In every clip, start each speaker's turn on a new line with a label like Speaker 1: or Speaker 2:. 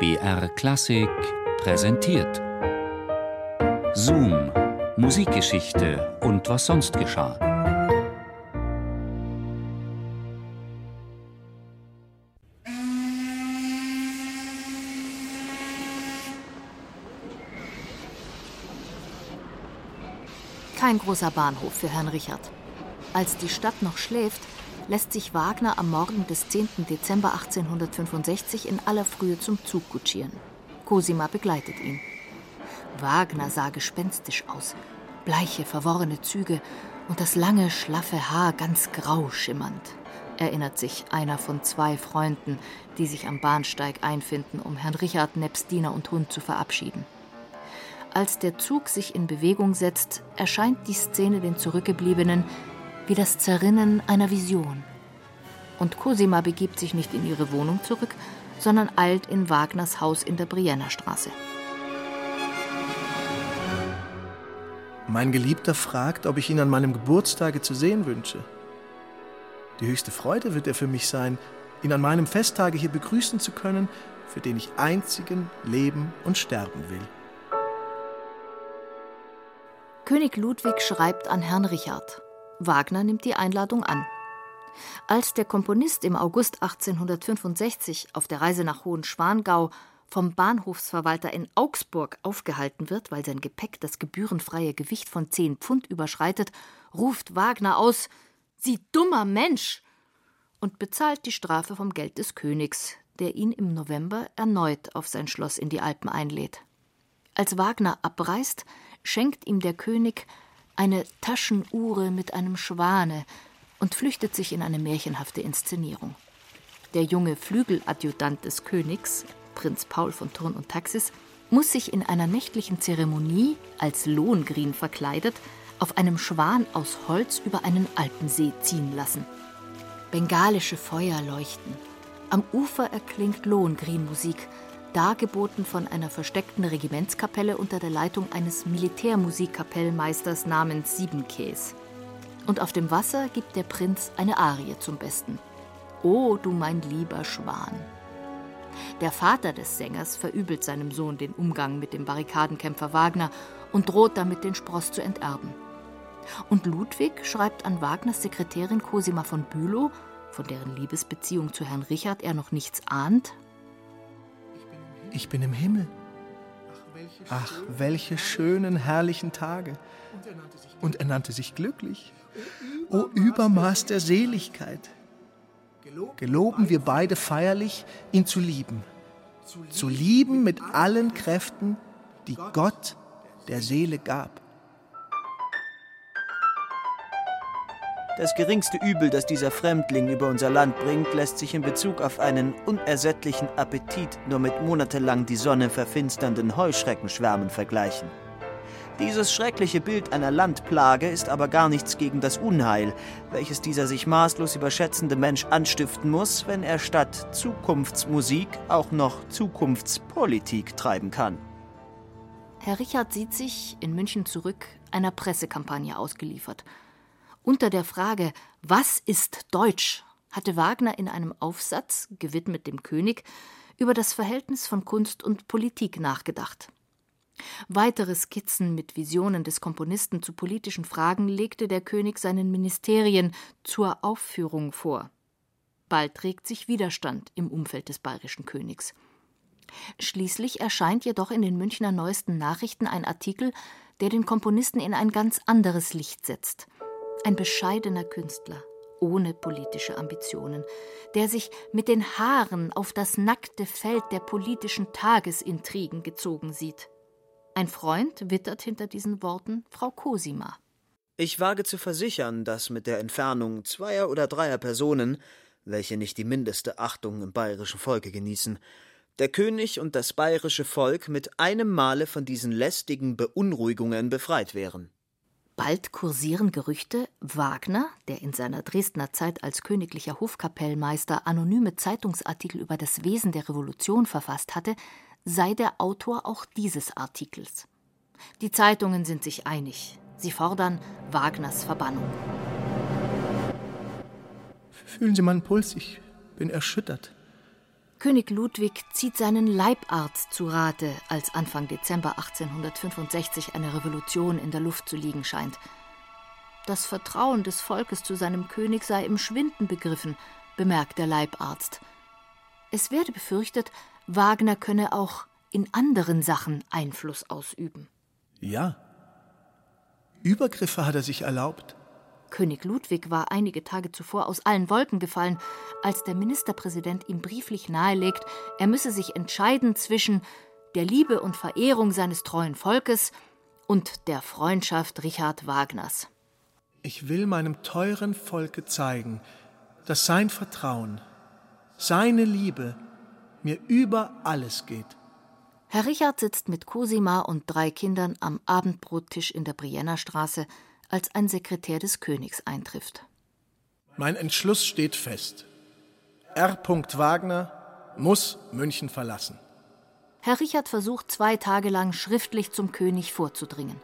Speaker 1: BR Klassik präsentiert. Zoom, Musikgeschichte und was sonst geschah.
Speaker 2: Kein großer Bahnhof für Herrn Richard. Als die Stadt noch schläft, lässt sich Wagner am Morgen des 10. Dezember 1865 in aller Frühe zum Zug kutschieren. Cosima begleitet ihn. Wagner sah gespenstisch aus. Bleiche, verworrene Züge und das lange, schlaffe Haar ganz grau schimmernd, erinnert sich einer von zwei Freunden, die sich am Bahnsteig einfinden, um Herrn Richard nebst Diener und Hund zu verabschieden. Als der Zug sich in Bewegung setzt, erscheint die Szene den Zurückgebliebenen wie das Zerrinnen einer Vision. Und Cosima begibt sich nicht in ihre Wohnung zurück, sondern eilt in Wagners Haus in der Brienner Straße.
Speaker 3: Mein Geliebter fragt, ob ich ihn an meinem Geburtstage zu sehen wünsche. Die höchste Freude wird er für mich sein, ihn an meinem Festtage hier begrüßen zu können, für den ich einzigen leben und sterben will.
Speaker 2: König Ludwig schreibt an Herrn Richard. Wagner nimmt die Einladung an. Als der Komponist im August 1865 auf der Reise nach Hohenschwangau vom Bahnhofsverwalter in Augsburg aufgehalten wird, weil sein Gepäck das gebührenfreie Gewicht von zehn Pfund überschreitet, ruft Wagner aus: Sie dummer Mensch! und bezahlt die Strafe vom Geld des Königs, der ihn im November erneut auf sein Schloss in die Alpen einlädt. Als Wagner abreist, schenkt ihm der König eine Taschenuhre mit einem Schwane und flüchtet sich in eine märchenhafte Inszenierung. Der junge Flügeladjutant des Königs, Prinz Paul von Thurn und Taxis, muss sich in einer nächtlichen Zeremonie als Lohengrin verkleidet auf einem Schwan aus Holz über einen Alpensee ziehen lassen. Bengalische Feuer leuchten. Am Ufer erklingt Lohengrin-Musik, dargeboten von einer versteckten Regimentskapelle unter der Leitung eines Militärmusikkapellmeisters namens Siebenkäs. Und auf dem Wasser gibt der Prinz eine Arie zum Besten. O du mein lieber Schwan. Der Vater des Sängers verübelt seinem Sohn den Umgang mit dem Barrikadenkämpfer Wagner und droht damit, den Spross zu enterben. Und Ludwig schreibt an Wagners Sekretärin Cosima von Bülow, von deren Liebesbeziehung zu Herrn Richard er noch nichts ahnt,
Speaker 3: ich bin im Himmel. Ach, welche schönen, herrlichen Tage. Und er nannte sich glücklich. O Übermaß der Seligkeit. Geloben wir beide feierlich, ihn zu lieben. Zu lieben mit allen Kräften, die Gott der Seele gab.
Speaker 4: Das geringste Übel, das dieser Fremdling über unser Land bringt, lässt sich in Bezug auf einen unersättlichen Appetit nur mit monatelang die Sonne verfinsternden Heuschreckenschwärmen vergleichen. Dieses schreckliche Bild einer Landplage ist aber gar nichts gegen das Unheil, welches dieser sich maßlos überschätzende Mensch anstiften muss, wenn er statt Zukunftsmusik auch noch Zukunftspolitik treiben kann.
Speaker 2: Herr Richard sieht sich in München zurück einer Pressekampagne ausgeliefert – unter der Frage Was ist Deutsch? hatte Wagner in einem Aufsatz, gewidmet dem König, über das Verhältnis von Kunst und Politik nachgedacht. Weitere Skizzen mit Visionen des Komponisten zu politischen Fragen legte der König seinen Ministerien zur Aufführung vor. Bald regt sich Widerstand im Umfeld des bayerischen Königs. Schließlich erscheint jedoch in den Münchner Neuesten Nachrichten ein Artikel, der den Komponisten in ein ganz anderes Licht setzt – ein bescheidener Künstler, ohne politische Ambitionen, der sich mit den Haaren auf das nackte Feld der politischen Tagesintrigen gezogen sieht. Ein Freund wittert hinter diesen Worten Frau Cosima.
Speaker 4: Ich wage zu versichern, dass mit der Entfernung zweier oder dreier Personen, welche nicht die mindeste Achtung im bayerischen Volke genießen, der König und das bayerische Volk mit einem Male von diesen lästigen Beunruhigungen befreit wären.
Speaker 2: Bald kursieren Gerüchte, Wagner, der in seiner Dresdner Zeit als königlicher Hofkapellmeister anonyme Zeitungsartikel über das Wesen der Revolution verfasst hatte, sei der Autor auch dieses Artikels. Die Zeitungen sind sich einig. Sie fordern Wagners Verbannung.
Speaker 3: Fühlen Sie meinen Puls, ich bin erschüttert.
Speaker 2: König Ludwig zieht seinen Leibarzt zu Rate, als Anfang Dezember 1865 eine Revolution in der Luft zu liegen scheint. Das Vertrauen des Volkes zu seinem König sei im Schwinden begriffen, bemerkt der Leibarzt. Es werde befürchtet, Wagner könne auch in anderen Sachen Einfluss ausüben.
Speaker 3: Ja. Übergriffe hat er sich erlaubt.
Speaker 2: König Ludwig war einige Tage zuvor aus allen Wolken gefallen, als der Ministerpräsident ihm brieflich nahelegt, er müsse sich entscheiden zwischen der Liebe und Verehrung seines treuen Volkes und der Freundschaft Richard Wagners.
Speaker 3: Ich will meinem teuren Volke zeigen, dass sein Vertrauen, seine Liebe mir über alles geht.
Speaker 2: Herr Richard sitzt mit Cosima und drei Kindern am Abendbrottisch in der Brienner Straße, als ein Sekretär des Königs eintrifft.
Speaker 3: Mein Entschluss steht fest. R. Wagner muss München verlassen.
Speaker 2: Herr Richard versucht zwei Tage lang schriftlich zum König vorzudringen.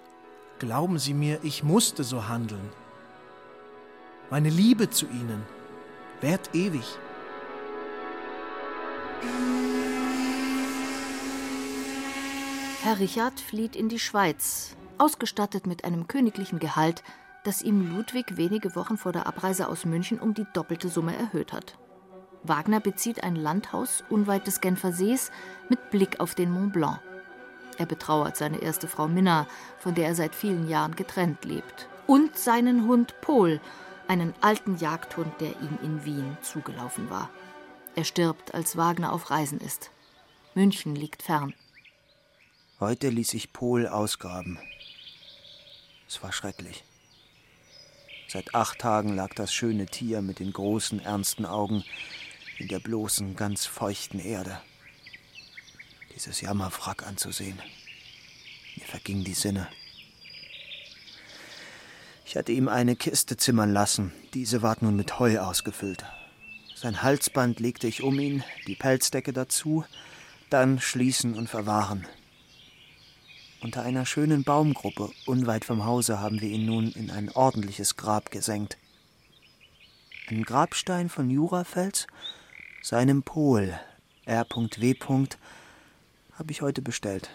Speaker 3: Glauben Sie mir, ich musste so handeln. Meine Liebe zu Ihnen währt ewig.
Speaker 2: Herr Richard flieht in die Schweiz, ausgestattet mit einem königlichen Gehalt, das ihm Ludwig wenige Wochen vor der Abreise aus München um die doppelte Summe erhöht hat. Wagner bezieht ein Landhaus unweit des Genfer Sees mit Blick auf den Mont Blanc. Er betrauert seine erste Frau Minna, von der er seit vielen Jahren getrennt lebt. Und seinen Hund Pol, einen alten Jagdhund, der ihm in Wien zugelaufen war. Er stirbt, als Wagner auf Reisen ist. München liegt fern.
Speaker 4: Heute ließ ich Pol ausgraben. Es war schrecklich. Seit acht Tagen lag das schöne Tier mit den großen, ernsten Augen in der bloßen, ganz feuchten Erde. Dieses Jammerwrack anzusehen. Mir vergingen die Sinne. Ich hatte ihm eine Kiste zimmern lassen. Diese ward nun mit Heu ausgefüllt. Sein Halsband legte ich um ihn, die Pelzdecke dazu, dann schließen und verwahren. Unter einer schönen Baumgruppe unweit vom Hause haben wir ihn nun in ein ordentliches Grab gesenkt. Einen Grabstein von Jurafels, seinem Pol, R.W. habe ich heute bestellt.